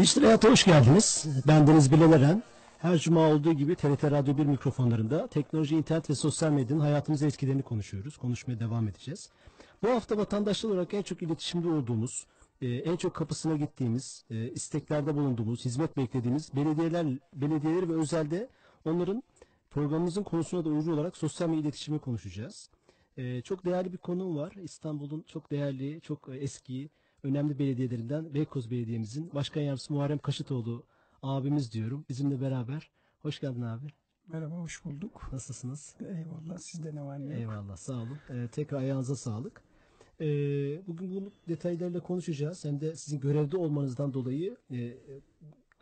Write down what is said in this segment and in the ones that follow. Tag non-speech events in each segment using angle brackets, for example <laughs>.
Dijital Hayat'a hoş geldiniz. Ben Deniz Bilal Eren. Her cuma olduğu gibi TRT Radyo 1 mikrofonlarında teknoloji, internet ve sosyal medyanın hayatımıza etkilerini konuşuyoruz. Konuşmaya devam edeceğiz. Bu hafta vatandaşlar olarak en çok iletişimde olduğumuz, e, en çok kapısına gittiğimiz, e, isteklerde bulunduğumuz, hizmet beklediğimiz belediyeler, belediyeleri ve özelde onların programımızın konusuna da uygun olarak sosyal medya iletişimi konuşacağız. E, çok değerli bir konum var. İstanbul'un çok değerli, çok eski, önemli belediyelerinden Beykoz Belediye'mizin Başkan Yardımcısı Muharrem Kaşıtoğlu abimiz diyorum. Bizimle beraber. Hoş geldin abi. Merhaba, hoş bulduk. Nasılsınız? Eyvallah, sizde ne var ne yok. Eyvallah, sağ olun. Ee, tekrar ayağınıza sağlık. Ee, bugün bunu detaylarıyla konuşacağız. Hem de sizin görevde olmanızdan dolayı e,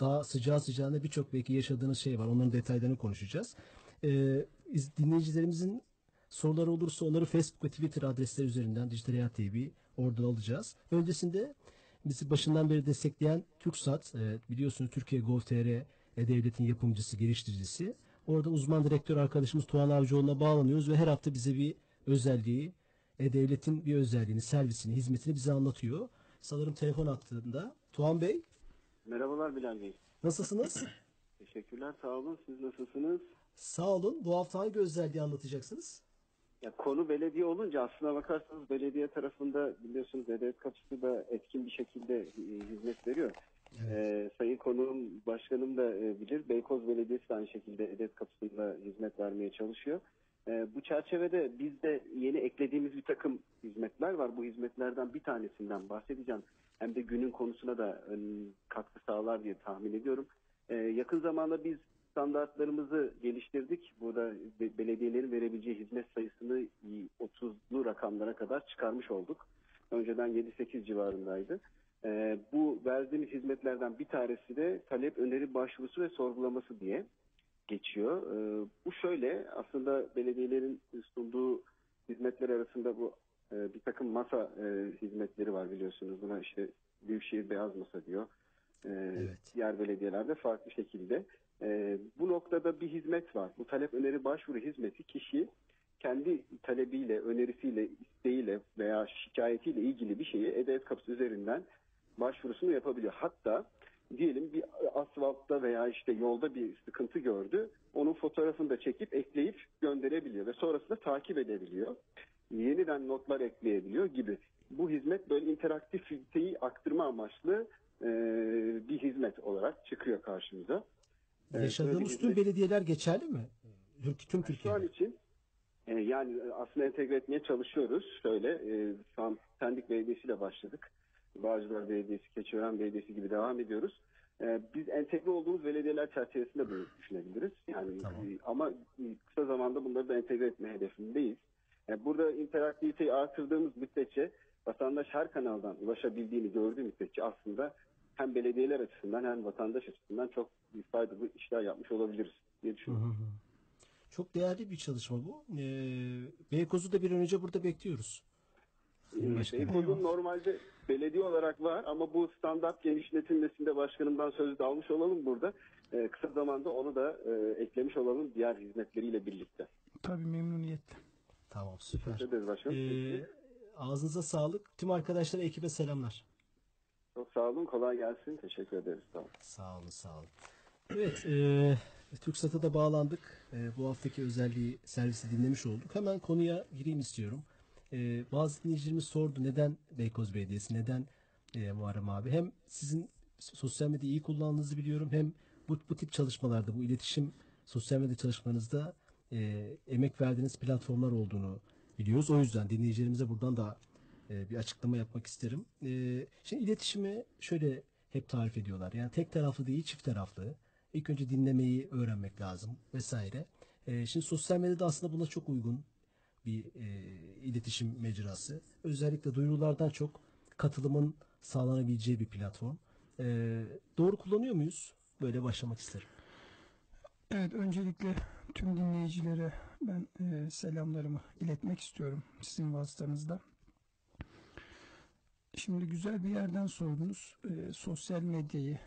daha sıcağı sıcağına birçok belki yaşadığınız şey var. Onların detaylarını konuşacağız. Ee, iz- dinleyicilerimizin soruları olursa onları Facebook ve Twitter adresleri üzerinden Dijital Hayat TV oradan alacağız. Öncesinde bizi başından beri destekleyen TürkSat, e, biliyorsunuz Türkiye Gov.tr e-Devlet'in yapımcısı, geliştiricisi. Orada uzman direktör arkadaşımız Tuğan Avcıoğlu'na bağlanıyoruz ve her hafta bize bir özelliği, e-Devlet'in bir özelliğini, servisini, hizmetini bize anlatıyor. Sanırım telefon attığında. Tuğan Bey, Merhabalar Bilal Bey. nasılsınız? <laughs> Teşekkürler, sağ olun. Siz nasılsınız? Sağ olun. Bu hafta hangi özelliği anlatacaksınız? Ya konu belediye olunca aslına bakarsanız belediye tarafında biliyorsunuz devlet kapısı da etkin bir şekilde e, hizmet veriyor. Ee, sayın konuğum, başkanım da e, bilir. Beykoz Belediyesi de aynı şekilde Edet kapısında hizmet vermeye çalışıyor. Ee, bu çerçevede biz de yeni eklediğimiz bir takım hizmetler var. Bu hizmetlerden bir tanesinden bahsedeceğim. Hem de günün konusuna da e, katkı sağlar diye tahmin ediyorum. Ee, yakın zamanda biz standartlarımızı geliştirdik. Burada be- belediyelerin verebileceği hizmet sayısını 30'lu rakamlara kadar çıkarmış olduk. Önceden 7-8 civarındaydı. Ee, bu verdiğimiz hizmetlerden bir tanesi de talep öneri başvurusu ve sorgulaması diye geçiyor. Ee, bu şöyle aslında belediyelerin sunduğu hizmetler arasında bu e, bir takım masa e, hizmetleri var biliyorsunuz. Buna işte Büyükşehir Beyaz Masa diyor. Ee, Evet. Diğer belediyelerde farklı şekilde. Ee, bu noktada bir hizmet var. Bu talep öneri başvuru hizmeti kişi kendi talebiyle, önerisiyle, isteğiyle veya şikayetiyle ilgili bir şeyi E-Devlet kapısı üzerinden başvurusunu yapabiliyor. Hatta diyelim bir asfaltta veya işte yolda bir sıkıntı gördü. Onun fotoğrafını da çekip ekleyip gönderebiliyor ve sonrasında takip edebiliyor. Yeniden notlar ekleyebiliyor gibi. Bu hizmet böyle interaktifiteyi aktırma amaçlı e, bir hizmet olarak çıkıyor karşımıza. Evet, Yaşadığımız tüm belediyeler geçerli mi? Türk- Tüm Şu an Türkiye'de. için e, yani aslında entegre etmeye çalışıyoruz. Şöyle e, şu an Pendik Belediyesi ile başladık. Bağcılar Belediyesi, Keçiören Belediyesi gibi devam ediyoruz. E, biz entegre olduğumuz belediyeler çerçevesinde bunu düşünebiliriz. Yani Tamam. e, ama e, kısa zamanda bunları da entegre etme hedefindeyiz. E, burada interaktiviteyi artırdığımız müddetçe vatandaş her kanaldan ulaşabildiğini gördüğü müddetçe aslında hem belediyeler açısından hem vatandaş açısından çok faydalı işler yapmış olabiliriz diye düşünüyorum. hı hı. Çok değerli bir çalışma bu. Ee, Beykoz'u da bir an önce burada bekliyoruz. Başkanım. Beykoz'un normalde belediye olarak var ama bu standart genişletilmesinde başkanımdan sözü de almış olalım burada. Ee, kısa zamanda onu da e, eklemiş olalım diğer hizmetleriyle birlikte. Tabii memnuniyetle. Tamam süper. Teşekkür ederiz başkanım. Ee, ağzınıza sağlık. Tüm arkadaşlara ekibe selamlar. Çok sağ olun, kolay gelsin. Teşekkür ederiz. Sağ olun. Sağ olun sağ olun. Evet e, TürkSat'a da bağlandık. E, bu haftaki özelliği servisi dinlemiş olduk. Hemen konuya gireyim istiyorum. E, bazı dinleyicilerimiz sordu neden Beykoz Belediyesi, neden e, Muharrem abi? Hem sizin sosyal medyayı iyi kullandığınızı biliyorum hem bu, bu tip çalışmalarda, bu iletişim sosyal medya çalışmalarınızda e, emek verdiğiniz platformlar olduğunu biliyoruz. O yüzden dinleyicilerimize buradan da e, bir açıklama yapmak isterim. E, şimdi iletişimi şöyle hep tarif ediyorlar. Yani tek taraflı değil, çift taraflı. İlk önce dinlemeyi öğrenmek lazım vesaire. E, şimdi sosyal medyada aslında buna çok uygun bir e, iletişim mecrası. Özellikle duyurulardan çok katılımın sağlanabileceği bir platform. E, doğru kullanıyor muyuz? Böyle başlamak isterim. Evet, öncelikle tüm dinleyicilere ben e, selamlarımı iletmek istiyorum sizin vasıtanızda. Şimdi güzel bir yerden sordunuz. E, sosyal medyayı,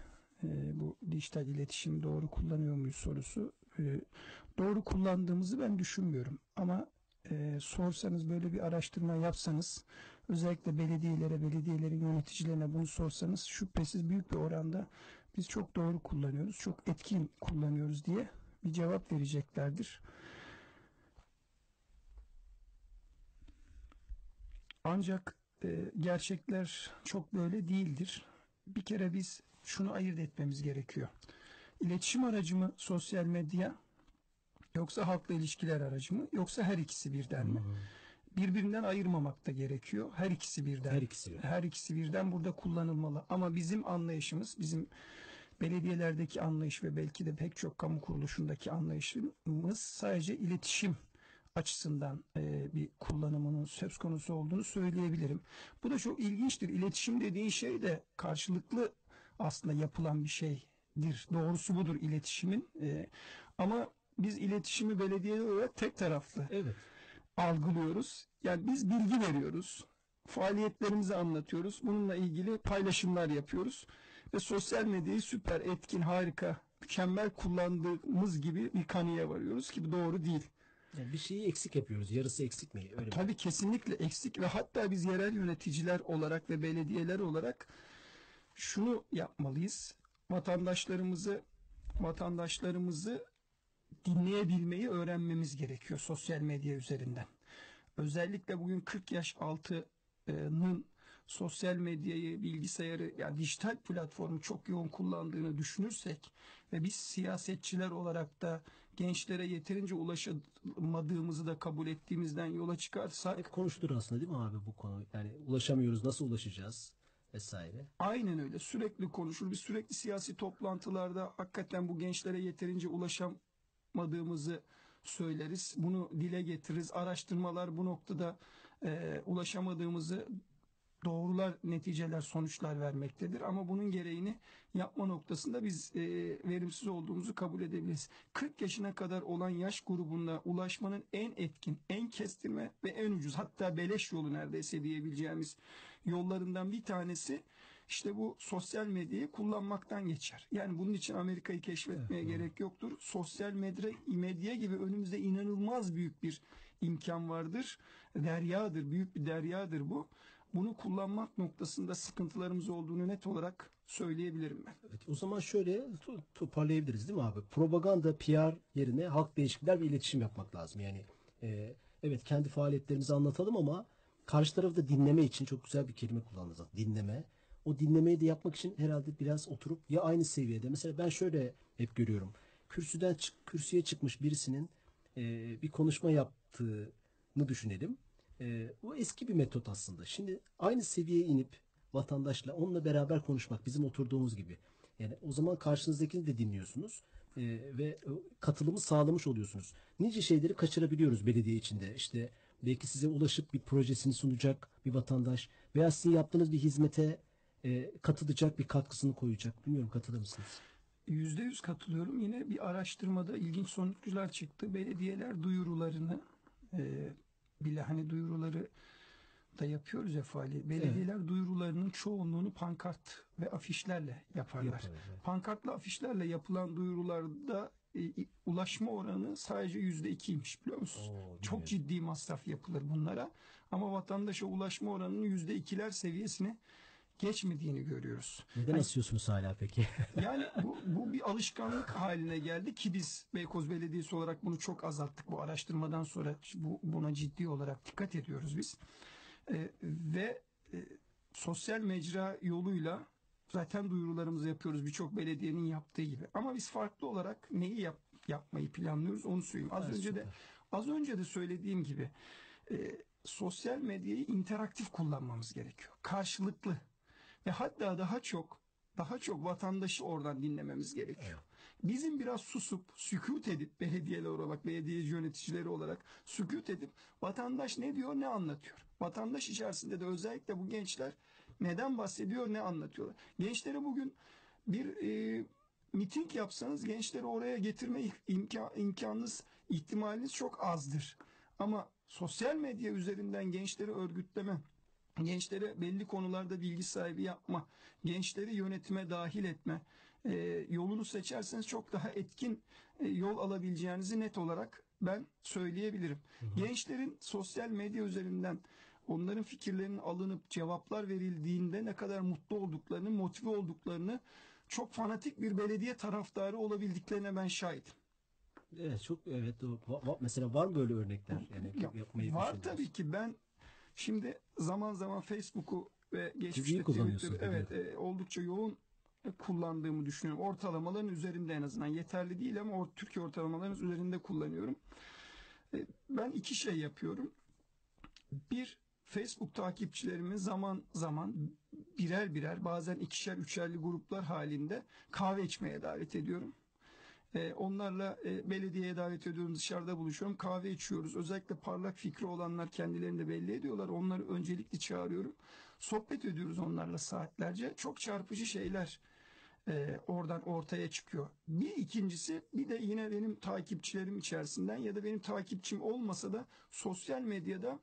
e, bu dijital iletişimi doğru kullanıyor muyuz sorusu. E, doğru kullandığımızı ben düşünmüyorum. Ama e, sorsanız böyle bir araştırma yapsanız, özellikle belediyelere, belediyelerin yöneticilerine bunu sorsanız şüphesiz büyük bir oranda biz çok doğru kullanıyoruz, çok etkin kullanıyoruz diye bir cevap vereceklerdir. Ancak e, gerçekler çok böyle değildir. Bir kere biz şunu ayırt etmemiz gerekiyor. İletişim aracı mı sosyal medya yoksa halkla ilişkiler aracı mı yoksa her ikisi birden mi? Birbirinden ayırmamak da gerekiyor. Her ikisi birden. Her ikisi. Her ikisi birden burada kullanılmalı. Ama bizim anlayışımız, bizim belediyelerdeki anlayış ve belki de pek çok kamu kuruluşundaki anlayışımız sadece iletişim açısından e, bir kullanımının söz konusu olduğunu söyleyebilirim. Bu da çok ilginçtir. İletişim dediğin şey de karşılıklı aslında yapılan bir şeydir. Doğrusu budur iletişimin. E, ama biz iletişimi belediye olarak tek taraflı Evet. algılıyoruz. Yani biz bilgi veriyoruz. Faaliyetlerimizi anlatıyoruz. Bununla ilgili paylaşımlar yapıyoruz. Ve sosyal medyayı süper, etkin, harika, mükemmel kullandığımız gibi bir kanıya varıyoruz ki bu doğru değil. Yani bir şeyi eksik yapıyoruz. Yarısı eksik mi? Öyle mi? Tabii kesinlikle eksik ve hatta biz yerel yöneticiler olarak ve belediyeler olarak şunu yapmalıyız. Vatandaşlarımızı vatandaşlarımızı dinleyebilmeyi öğrenmemiz gerekiyor sosyal medya üzerinden. Özellikle bugün 40 yaş altının sosyal medyayı, bilgisayarı, yani dijital platformu çok yoğun kullandığını düşünürsek ve biz siyasetçiler olarak da gençlere yeterince ulaşamadığımızı da kabul ettiğimizden yola çıkarsak Hep konuşulur aslında değil mi abi bu konu? Yani ulaşamıyoruz, nasıl ulaşacağız vesaire. Aynen öyle. Sürekli konuşur. Biz sürekli siyasi toplantılarda hakikaten bu gençlere yeterince ulaşamadığımızı söyleriz. Bunu dile getiririz. Araştırmalar bu noktada e, ulaşamadığımızı doğrular, neticeler, sonuçlar vermektedir. Ama bunun gereğini yapma noktasında biz e, verimsiz olduğumuzu kabul edebiliriz. 40 yaşına kadar olan yaş grubuna ulaşmanın en etkin, en kestirme ve en ucuz hatta beleş yolu neredeyse diyebileceğimiz yollarından bir tanesi işte bu sosyal medyayı kullanmaktan geçer. Yani bunun için Amerika'yı keşfetmeye gerek yoktur. Sosyal medya, medya gibi önümüzde inanılmaz büyük bir imkan vardır. Deryadır, büyük bir deryadır bu. Bunu kullanmak noktasında sıkıntılarımız olduğunu net olarak söyleyebilirim ben. Evet, o zaman şöyle to- toparlayabiliriz değil mi abi? Propaganda, PR yerine halk değişiklikler ve iletişim yapmak lazım. Yani e, evet kendi faaliyetlerimizi anlatalım ama karşı tarafı da dinleme için çok güzel bir kelime kullandınız. zaten, Dinleme. O dinlemeyi de yapmak için herhalde biraz oturup ya aynı seviyede. Mesela ben şöyle hep görüyorum. Kürsüden çık, kürsüye çıkmış birisinin e, bir konuşma yaptığını düşünelim. E, o eski bir metot aslında. Şimdi aynı seviyeye inip vatandaşla onunla beraber konuşmak bizim oturduğumuz gibi. Yani o zaman karşınızdakini de dinliyorsunuz e, ve katılımı sağlamış oluyorsunuz. Nice şeyleri kaçırabiliyoruz belediye içinde. İşte belki size ulaşıp bir projesini sunacak bir vatandaş veya sizin yaptığınız bir hizmete e, katılacak bir katkısını koyacak. Bilmiyorum katılır mısınız? Yüzde yüz katılıyorum. Yine bir araştırmada ilginç sonuçlar çıktı. Belediyeler duyurularını e, bile hani duyuruları da yapıyoruz ya faaliyet. Belediyeler duyurularının çoğunluğunu pankart ve afişlerle yaparlar. Yaparlar, evet. Pankartla afişlerle yapılan duyurularda e, ulaşma oranı sadece yüzde ikiymiş biliyor musunuz? Oo, Çok ciddi masraf yapılır bunlara. Ama vatandaşa ulaşma oranının yüzde ikiler seviyesine geçmediğini görüyoruz. Neden asıyorsunuz hala peki? <laughs> Yani bu, bu bir alışkanlık haline geldi ki biz Beykoz Belediyesi olarak bunu çok azalttık. Bu araştırmadan sonra bu, buna ciddi olarak dikkat ediyoruz biz. Ee, ve e, sosyal mecra yoluyla zaten duyurularımızı yapıyoruz birçok belediyenin yaptığı gibi. Ama biz farklı olarak neyi yap, yapmayı planlıyoruz onu söyleyeyim. Az Evet, önce de az önce de söylediğim gibi e, sosyal medyayı interaktif kullanmamız gerekiyor. Karşılıklı ve hatta daha çok daha çok vatandaşı oradan dinlememiz gerekiyor. Bizim biraz susup sükut edip belediyeler olarak belediye yöneticileri olarak sükut edip vatandaş ne diyor ne anlatıyor. Vatandaş içerisinde de özellikle bu gençler neden bahsediyor ne anlatıyorlar. Gençlere bugün bir e, miting yapsanız gençleri oraya getirme imkan, imkanınız, ihtimaliniz çok azdır. Ama sosyal medya üzerinden gençleri örgütleme, gençlere belli konularda bilgi sahibi yapma, gençleri yönetime dahil etme e, yolunu seçerseniz çok daha etkin e, yol alabileceğinizi net olarak ben söyleyebilirim. Gençlerin sosyal medya üzerinden onların fikirlerinin alınıp cevaplar verildiğinde ne kadar mutlu olduklarını, motive olduklarını çok fanatik bir belediye taraftarı olabildiklerine ben şahidim. Evet çok evet mesela var mı böyle örnekler yani Ya, yapmayı var tabii ki ben şimdi zaman zaman Facebook'u ve geçmişte Twitter'ı evet e, oldukça yoğun kullandığımı düşünüyorum. Ortalamaların üzerinde en azından yeterli değil ama or, Türkiye ortalamalarının üzerinde kullanıyorum. E, ben iki şey yapıyorum. Bir Facebook takipçilerimi zaman zaman birer birer bazen ikişer üçerli gruplar halinde kahve içmeye davet ediyorum. E, onlarla e, belediyeye davet ediyorum dışarıda buluşuyorum. Kahve içiyoruz. Özellikle parlak fikri olanlar kendilerini de belli ediyorlar. Onları öncelikli çağırıyorum. Sohbet ediyoruz onlarla saatlerce. Çok çarpıcı şeyler e, oradan ortaya çıkıyor. Bir ikincisi bir de yine benim takipçilerim içerisinden ya da benim takipçim olmasa da sosyal medyada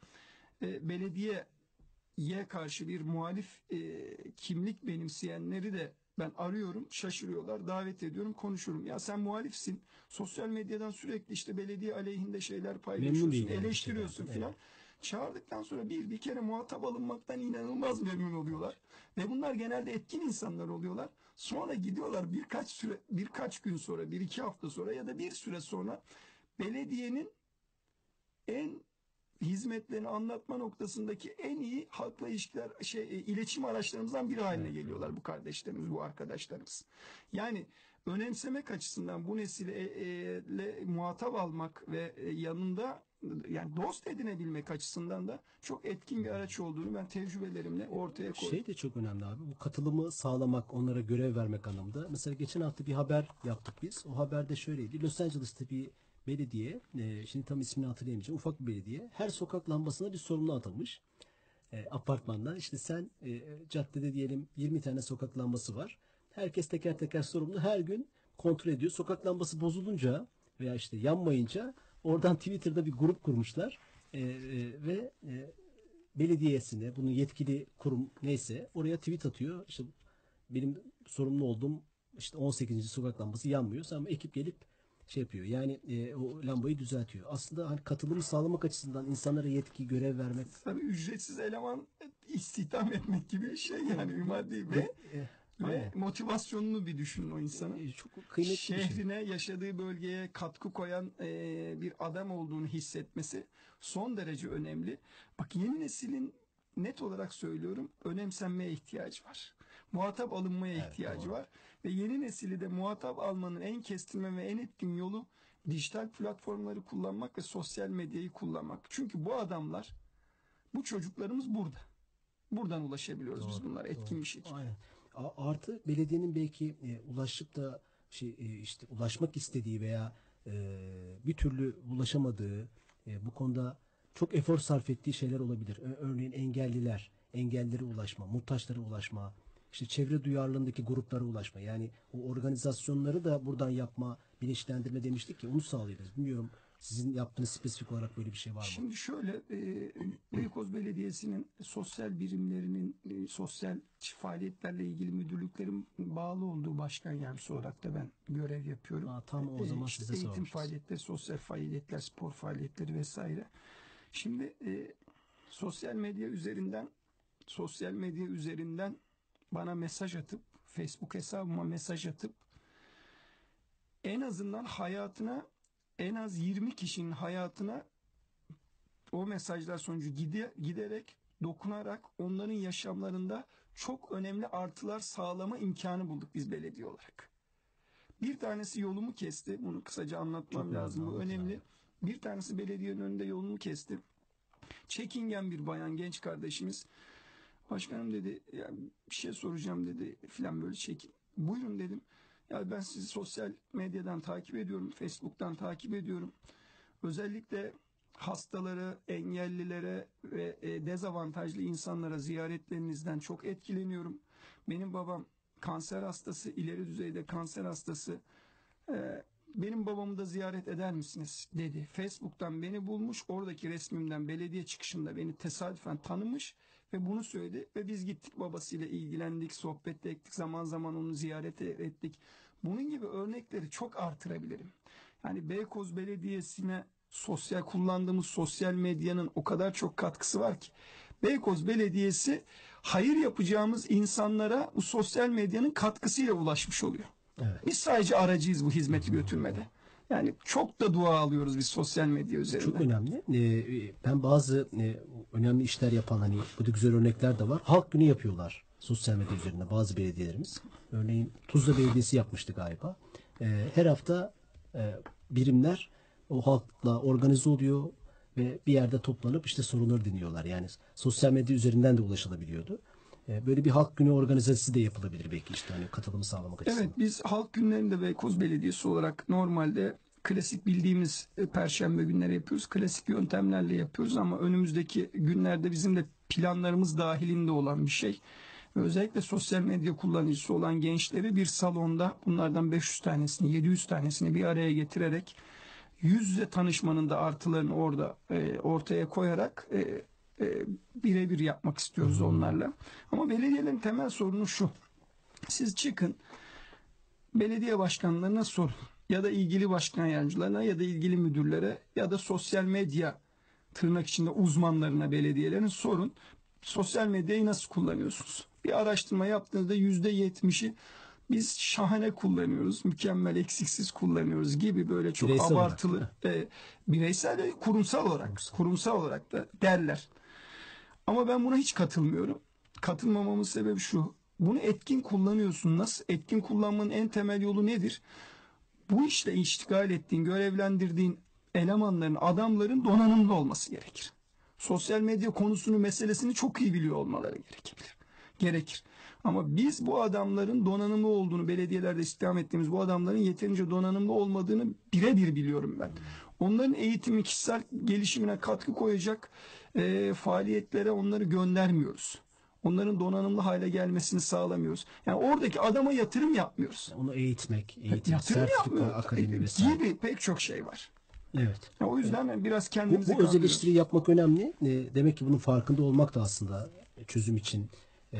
e, belediyeye karşı bir muhalif e, kimlik benimseyenleri de ben arıyorum, şaşırıyorlar, davet ediyorum, konuşurum. Ya sen muhalifsin, sosyal medyadan sürekli işte belediye aleyhinde şeyler paylaşıyorsun, yani eleştiriyorsun şeylerden, filan. Çağırdıktan sonra bir bir kere muhatap alınmaktan inanılmaz memnun oluyorlar. Ve bunlar genelde etkin insanlar oluyorlar. Sonra gidiyorlar birkaç süre, birkaç gün sonra, bir iki hafta sonra ya da bir süre sonra belediyenin en hizmetlerini anlatma noktasındaki en iyi halkla ilişkiler şey e, iletişim araçlarımızdan biri haline geliyorlar bu kardeşlerimiz, bu arkadaşlarımız. Yani önemsemek açısından bu nesile e, e, muhatap almak ve e, yanında yani dost edinebilmek açısından da çok etkin bir araç olduğunu ben tecrübelerimle ortaya koydum. Şey de çok önemli abi. Bu katılımı sağlamak, onlara görev vermek anlamında. Mesela geçen hafta bir haber yaptık biz. O haberde şöyleydi. Los Angeles'ta bir belediye, e, şimdi tam ismini hatırlayamayacağım. Ufak bir belediye. Her sokak lambasına bir sorumlu atılmış. E, apartmandan. İşte sen e, caddede diyelim 20 tane sokak lambası var. Herkes teker teker sorumlu. Her gün kontrol ediyor. Sokak lambası bozulunca veya işte yanmayınca oradan Twitter'da bir grup kurmuşlar. E, ve belediyesine, bunun yetkili kurum neyse oraya tweet atıyor. İşte benim sorumlu olduğum işte 18. sokak lambası yanmıyor. Ama ekip gelip şey yapıyor. Yani e, o lambayı düzeltiyor. Aslında hani katılımı sağlamak açısından insanlara yetki, görev vermek Tabii ücretsiz eleman istihdam etmek gibi bir şey yani Ümadi ve, e, ve aynen. motivasyonunu bir düşünün o insanın. E, çok kıymetli bir şey. şehrine, yaşadığı bölgeye katkı koyan e, bir adam olduğunu hissetmesi son derece önemli. Bak yeni neslin net olarak söylüyorum önemsenmeye ihtiyacı var. Muhatap alınmaya ihtiyacı var. Ve yeni nesili de muhatap almanın en kestirme ve en etkin yolu dijital platformları kullanmak ve sosyal medyayı kullanmak. Çünkü bu adamlar, bu çocuklarımız burada. Buradan ulaşabiliyoruz biz bunlara etkin bir şekilde. Aynen. Artı belediyenin belki e, ulaşıp da şey e, işte ulaşmak istediği veya e, bir türlü ulaşamadığı e, bu konuda çok efor sarf ettiği şeyler olabilir. Örneğin engelliler, engellilere ulaşma, muhtaçlara ulaşma, işte çevre duyarlılığındaki gruplara ulaşma. Yani o organizasyonları da buradan yapma, bilinçlendirme demiştik ki onu sağlayabiliriz. Bilmiyorum sizin yaptığınız spesifik olarak böyle bir şey var mı? Şimdi şöyle e, Beykoz Belediyesi'nin sosyal birimlerinin e, sosyal faaliyetlerle ilgili müdürlüklerin bağlı olduğu başkan yardımcısı olarak da ben görev yapıyorum. Aa, tam o zaman E, işte size eğitim sormuşuz. faaliyetleri, sosyal faaliyetler, spor faaliyetleri vesaire. Şimdi e, sosyal medya üzerinden sosyal medya üzerinden bana mesaj atıp Facebook hesabıma mesaj atıp en azından hayatına en az 20 kişinin hayatına o mesajlar sonucu gide, giderek dokunarak onların yaşamlarında çok önemli artılar sağlama imkanı bulduk biz belediye olarak. Bir tanesi yolumu kesti. Bunu kısaca anlatmam Çok lazım. Bu önemli, önemli. Bir tanesi belediyenin önünde yolumu kesti. Çekingen bir bayan genç kardeşimiz. Başkanım dedi ya bir şey soracağım dedi filan böyle çekin. Buyurun dedim. Ya ben sizi sosyal medyadan takip ediyorum. Facebook'tan takip ediyorum. Özellikle hastaları, engellilere ve e, dezavantajlı insanlara ziyaretlerinizden çok etkileniyorum. Benim babam kanser hastası, ileri düzeyde kanser hastası. Ee, benim babamı da ziyaret eder misiniz dedi. Facebook'tan beni bulmuş. Oradaki resmimden belediye çıkışında beni tesadüfen tanımış ve bunu söyledi ve biz gittik babasıyla ilgilendik, sohbet ettik. Zaman zaman onu ziyaret ettik. Bunun gibi örnekleri çok artırabilirim. Yani Beykoz Belediyesi'ne sosyal kullandığımız sosyal medyanın o kadar çok katkısı var ki. Beykoz Belediyesi hayır yapacağımız insanlara bu sosyal medyanın katkısıyla ulaşmış oluyor. Evet. Biz sadece aracıyız bu hizmeti götürmede. Yani çok da dua alıyoruz biz sosyal medya üzerinden. Çok önemli. Ee, ben bazı e, önemli işler yapan hani burada güzel örnekler de var. Halk günü yapıyorlar sosyal medya üzerinde bazı belediyelerimiz. Örneğin Tuzla Belediyesi yapmıştı galiba. Ee, her hafta e, birimler o halkla organize oluyor ve bir yerde toplanıp işte sorunları dinliyorlar. Yani sosyal medya üzerinden de ulaşılabiliyordu. Ee, böyle bir halk günü organizasyonu da yapılabilir belki işte hani katılımı sağlamak açısından. Evet biz halk günlerinde Beykoz Belediyesi olarak normalde klasik bildiğimiz e, perşembe günleri yapıyoruz. Klasik yöntemlerle yapıyoruz ama önümüzdeki günlerde bizim de planlarımız dahilinde olan bir şey. Ve Özellikle sosyal medya kullanıcısı olan gençleri bir salonda bunlardan 500 tanesini 700 tanesini bir araya getirerek yüz yüze tanışmanın da artılarını orada e, ortaya koyarak e, e, birebir yapmak istiyoruz onlarla. Ama belediyelerin temel sorunu şu. Siz çıkın belediye başkanlarına sorun ya da ilgili başkan yardımcılarına ya da ilgili müdürlere ya da sosyal medya tırnak içinde uzmanlarına belediyelerin sorun. Sosyal medyayı nasıl kullanıyorsunuz? Bir araştırma yaptığınızda yüzde yetmişi biz şahane kullanıyoruz, mükemmel, eksiksiz kullanıyoruz gibi böyle çok Bireysel olarak, abartılı, e, bireysel ve kurumsal olarak, kurumsal olarak da derler. Ama ben buna hiç katılmıyorum. Katılmamamın sebebi şu. Bunu etkin kullanıyorsun. Nasıl? Etkin kullanmanın en temel yolu nedir? Bu işle iştigal ettiğin, görevlendirdiğin elemanların, adamların donanımlı olması gerekir. Sosyal medya konusunu, meselesini çok iyi biliyor olmaları gerekebilir. Gerekir. Ama biz bu adamların donanımlı olduğunu, belediyelerde istihdam ettiğimiz bu adamların yeterince donanımlı olmadığını birebir biliyorum ben. Onların eğitimi, kişisel gelişimine katkı koyacak e, faaliyetlere onları göndermiyoruz. Onların donanımlı hale gelmesini sağlamıyoruz. Yani oradaki adama yatırım yapmıyoruz. Onu eğitmek, eğitim, Yatırım sertifika, yapmıyoruz. akademi vesaire. Gibi pek çok şey var. Evet. Yani o yüzden ben biraz Bu, kendimizi bu öz kandırıyoruz. eleştiriyi yapmak önemli. E, demek ki bunun farkında olmak da aslında çözüm için e,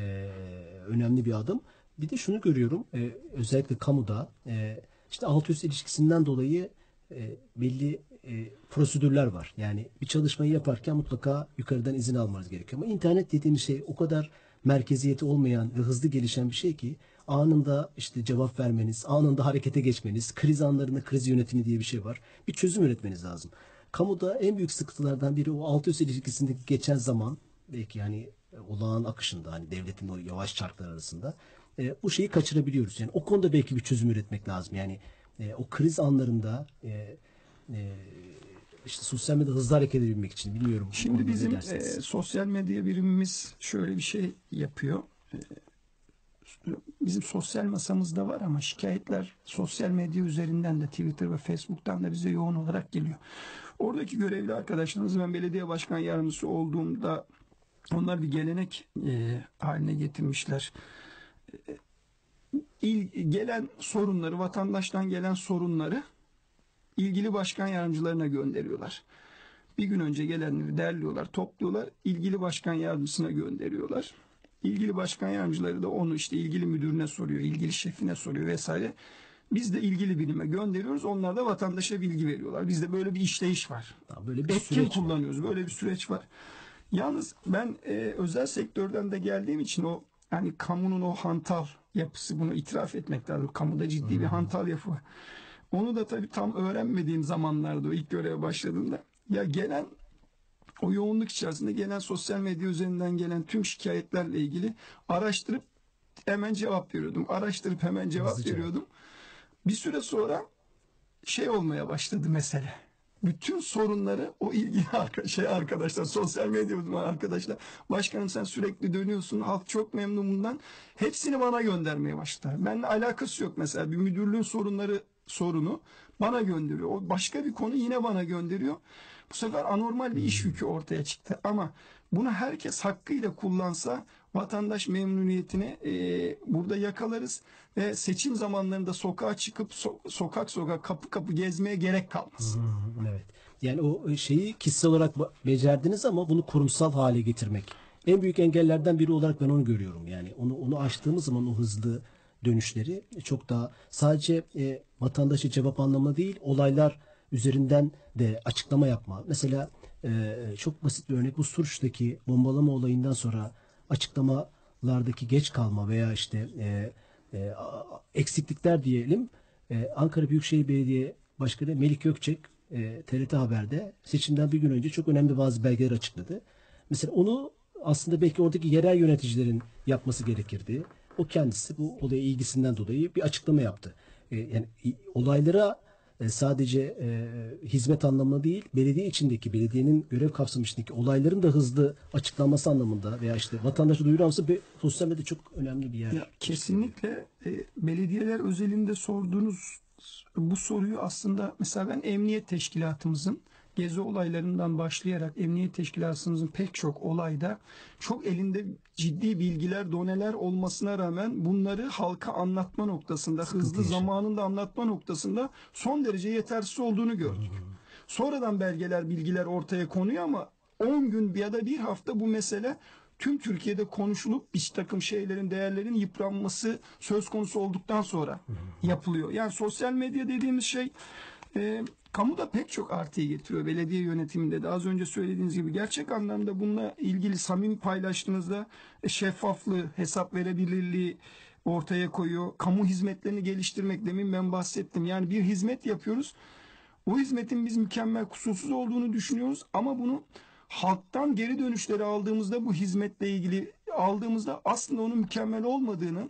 önemli bir adım. Bir de şunu görüyorum. e, özellikle kamuda e, işte alt üst ilişkisinden dolayı e, belli e, prosedürler var. Yani bir çalışmayı yaparken mutlaka yukarıdan izin almanız gerekiyor. Ama internet dediğimiz şey o kadar merkeziyeti olmayan ve hızlı gelişen bir şey ki anında işte cevap vermeniz, anında harekete geçmeniz, kriz anlarında kriz yönetimi diye bir şey var. Bir çözüm üretmeniz lazım. Kamuda en büyük sıkıntılardan biri o alt üst ilişkisindeki geçen zaman belki yani olağan akışında hani devletin o yavaş çarklar arasında e, bu şeyi kaçırabiliyoruz. Yani o konuda belki bir çözüm üretmek lazım. Yani e, o kriz anlarında e, e, işte sosyal medyada hızlı hareket edebilmek için bilmiyorum. Şimdi bizim e, sosyal medya birimimiz şöyle bir şey yapıyor. E, bizim sosyal masamızda var ama şikayetler sosyal medya üzerinden de Twitter ve Facebook'tan da bize yoğun olarak geliyor. Oradaki görevli arkadaşlarımız ben belediye başkan yardımcısı olduğumda onlar bir gelenek e, haline getirmişler. E, il- gelen sorunları, vatandaştan gelen sorunları ilgili başkan yardımcılarına gönderiyorlar. Bir gün önce gelenleri derliyorlar, topluyorlar, ilgili başkan yardımcısına gönderiyorlar. İlgili başkan yardımcıları da onu işte ilgili müdürüne soruyor, ilgili şefine soruyor vesaire. Biz de ilgili birime gönderiyoruz. Onlar da vatandaşa bilgi veriyorlar. Bizde böyle bir işleyiş var. Daha böyle bir Etkin süreç var. kullanıyoruz. Böyle bir süreç var. Yalnız ben e, özel sektörden de geldiğim için o yani kamunun o hantal yapısı bunu itiraf etmek lazım. Kamuda ciddi bir hantal yapı var. Onu da tabii tam öğrenmediğim zamanlarda o ilk göreve başladığımda ya gelen o yoğunluk içerisinde gelen sosyal medya üzerinden gelen tüm şikayetlerle ilgili araştırıp hemen cevap veriyordum. Araştırıp hemen cevap Hızlı cevap. veriyordum. Bir süre sonra şey olmaya başladı mesele. Bütün sorunları o ilgili <laughs> arka, şey arkadaşlar, sosyal medya arkadaşlar. Başkanım sen sürekli dönüyorsun, halk çok memnun bundan. Hepsini bana göndermeye başladılar. Benimle alakası yok mesela. Bir müdürlüğün sorunları sorunu bana gönderiyor. O başka bir konu yine bana gönderiyor. Bu sefer anormal bir iş yükü ortaya çıktı. Ama Bunu herkes hakkıyla kullansa vatandaş memnuniyetini e, burada yakalarız ve seçim zamanlarında sokağa çıkıp so- sokak sokak kapı kapı gezmeye gerek kalmaz. Evet. Yani o şeyi kişisel olarak becerdiniz ama bunu kurumsal hale getirmek. En büyük engellerden biri olarak ben onu görüyorum. Yani onu onu aştığımız zaman o hızlı dönüşleri çok daha sadece e, vatandaşı cevap anlamında değil olaylar üzerinden de açıklama yapma. Mesela e, çok basit bir örnek bu Suruç'taki bombalama olayından sonra açıklamalardaki geç kalma veya işte e, e, eksiklikler diyelim. E, Ankara Büyükşehir Belediye Başkanı Melik Gökçek e, TRT Haber'de seçimden bir gün önce çok önemli bazı belgeler açıkladı. Mesela onu aslında belki oradaki yerel yöneticilerin yapması gerekirdi. O kendisi bu olaya ilgisinden dolayı bir açıklama yaptı. E, yani olaylara e, sadece e, hizmet anlamında değil, belediye içindeki, belediyenin görev kapsamı içindeki olayların da hızlı açıklanması anlamında veya işte vatandaşa duyuranması bir sosyal medya çok önemli bir yer. Ya, kesinlikle e, belediyeler özelinde sorduğunuz bu soruyu aslında mesela ben emniyet teşkilatımızın gezi olaylarından başlayarak emniyet teşkilatımızın pek çok olayda çok elinde ciddi bilgiler, doneler olmasına rağmen bunları halka anlatma noktasında, hızlı yaşıyor. zamanında anlatma noktasında son derece yetersiz olduğunu gördük. Sonradan belgeler, bilgiler ortaya konuyor ama 10 gün ya da bir hafta bu mesele tüm Türkiye'de konuşulup bir takım şeylerin, değerlerin yıpranması söz konusu olduktan sonra yapılıyor. Yani sosyal medya dediğimiz şey e, kamuda pek çok artıyı getiriyor. Belediye yönetiminde de az önce söylediğiniz gibi gerçek anlamda bununla ilgili samimi paylaştığınızda e, şeffaflığı, hesap verebilirliği ortaya koyuyor. Kamu hizmetlerini geliştirmek demin ben bahsettim. Yani bir hizmet yapıyoruz. O hizmetin biz mükemmel kusursuz olduğunu düşünüyoruz ama bunu halktan geri dönüşleri aldığımızda bu hizmetle ilgili aldığımızda aslında onun mükemmel olmadığını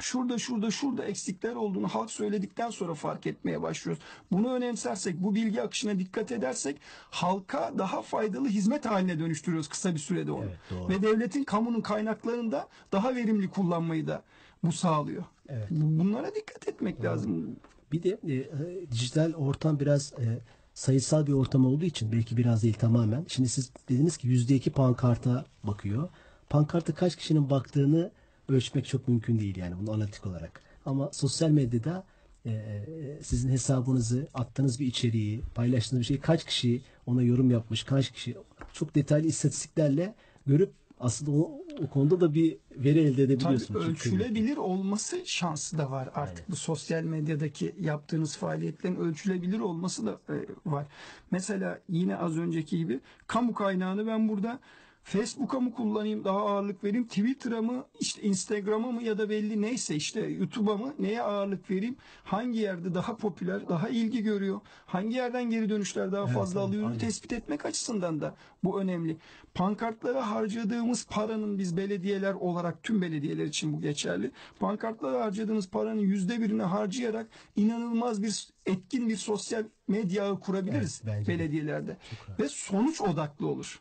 şurada şurada şurada eksikler olduğunu halk söyledikten sonra fark etmeye başlıyoruz. Bunu önemsersek, bu bilgi akışına dikkat edersek halka daha faydalı hizmet haline dönüştürüyoruz kısa bir sürede onu. Evet, doğru. Ve devletin kamunun kaynaklarını da daha verimli kullanmayı da bu sağlıyor. Evet. Bunlara dikkat etmek lazım. Bir de e, e, dijital ortam biraz e, sayısal bir ortam olduğu için belki biraz değil tamamen. Şimdi siz dediniz ki yüzde iki pankarta bakıyor. Pankarta kaç kişinin baktığını ölçmek çok mümkün değil yani bunu analitik olarak. Ama sosyal medyada e, e, sizin hesabınızı, attığınız bir içeriği, paylaştığınız bir şeyi kaç kişi ona yorum yapmış, kaç kişi çok detaylı istatistiklerle görüp aslında o, o konuda da bir veri elde Tabii edebiliyorsunuz. Kıymetli. ölçülebilir olması şansı da var artık. Bu sosyal medyadaki yaptığınız faaliyetlerin ölçülebilir olması da e, var. Mesela yine az önceki gibi kamu kaynağını ben burada Facebook'a mı kullanayım daha ağırlık vereyim Twitter'a mı işte Instagram'a mı ya da belli neyse işte YouTube'a mı neye ağırlık vereyim hangi yerde daha popüler daha ilgi görüyor hangi yerden geri dönüşler daha Evet, fazla alıyor aynen. tespit etmek açısından da bu önemli. Pankartlara harcadığımız paranın biz belediyeler olarak tüm belediyeler için bu geçerli. Pankartlara harcadığımız paranın yüzde birini harcayarak inanılmaz bir etkin bir sosyal medya kurabiliriz Evet, belediyelerde. Ve sonuç odaklı olur.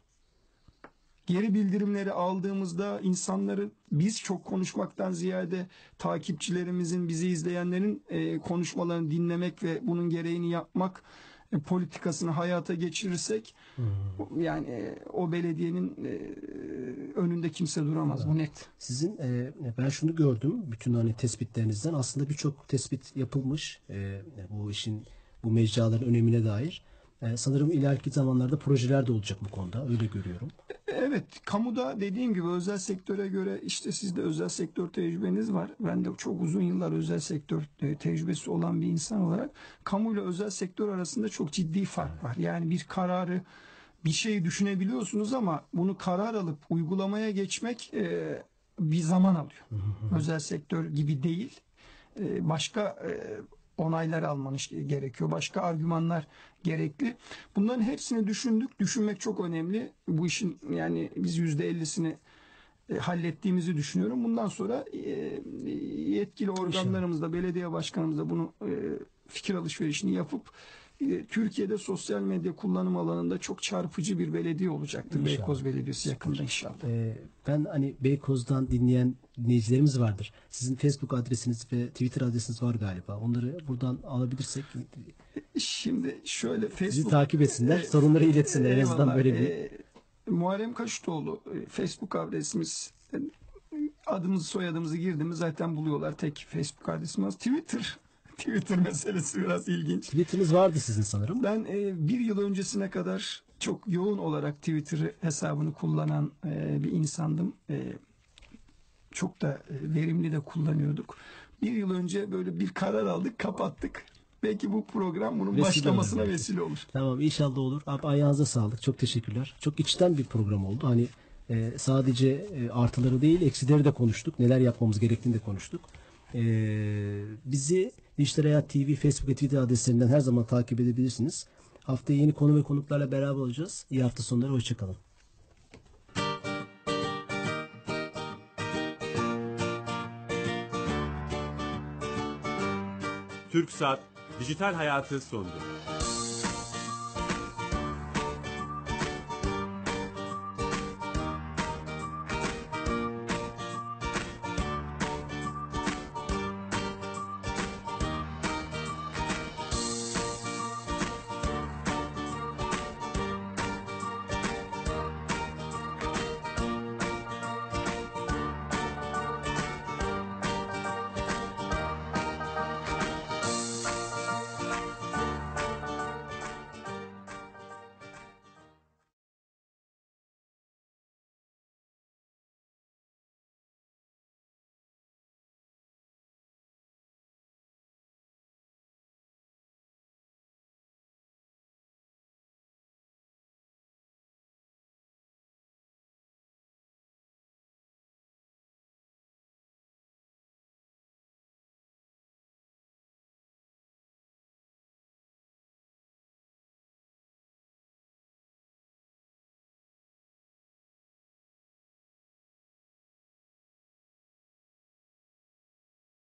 Geri bildirimleri aldığımızda insanları biz çok konuşmaktan ziyade takipçilerimizin, bizi izleyenlerin e, konuşmalarını dinlemek ve bunun gereğini yapmak e, politikasını hayata geçirirsek yani e, o belediyenin e, önünde kimse duramaz. Bu net. Sizin e, ben şunu gördüm bütün hani tespitlerinizden aslında birçok tespit yapılmış e, bu işin bu mecraların önemine dair. E, sanırım ileriki zamanlarda projeler de olacak bu konuda öyle görüyorum. Evet, kamuda dediğim gibi özel sektöre göre işte sizde özel sektör tecrübeniz var. Ben de çok uzun yıllar özel sektör e, tecrübesi olan bir insan olarak kamu ile özel sektör arasında çok ciddi fark var. Yani bir kararı bir şeyi düşünebiliyorsunuz ama bunu karar alıp uygulamaya geçmek e, bir zaman alıyor. özel sektör gibi değil. E, başka e, onaylar almanız gerekiyor. Başka argümanlar gerekli. Bunların hepsini düşündük. Düşünmek çok önemli. Bu işin yani biz yüzde ellisini e, hallettiğimizi düşünüyorum. Bundan sonra e, yetkili organlarımızla, belediye başkanımızla bunu e, fikir alışverişini yapıp Türkiye'de sosyal medya kullanım alanında çok çarpıcı bir belediye olacaktır. İnşallah. Beykoz Belediyesi yakında inşallah. E, ben hani Beykoz'dan dinleyen dinleyicilerimiz vardır. Sizin Facebook adresiniz ve Twitter adresiniz var galiba. Onları buradan alabilirsek Şimdi şöyle Facebook sizi takip etsinler, E, sorunları iletsinler en azından Eyvallah. böyle bir E, Muharrem Kaşıtoğlu e, Facebook adresimiz e, adımızı soyadımızı girdiğimiz zaten buluyorlar. Tek Facebook adresimiz Twitter. <laughs> Twitter meselesi biraz ilginç. Tweetiniz vardı sizin sanırım. Ben e, bir yıl öncesine kadar çok yoğun olarak Twitter hesabını kullanan e, bir insandım. E, çok da e, verimli de kullanıyorduk. Bir yıl önce böyle bir karar aldık, kapattık. Belki bu program bunun Vesile başlamasına olur belki. vesile olur. Tamam inşallah olur. Abi ayağınıza sağlık. Çok teşekkürler. Çok içten bir program oldu. Hani e, sadece e, artıları değil eksileri de konuştuk. Neler yapmamız gerektiğini de konuştuk. E, bizi Dijital Hayat TV, Facebook ve Twitter adreslerinden her zaman takip edebilirsiniz. Haftaya yeni konu ve konuklarla beraber olacağız. İyi hafta sonları. Hoşçakalın. TürkSat Dijital Hayatı sondu.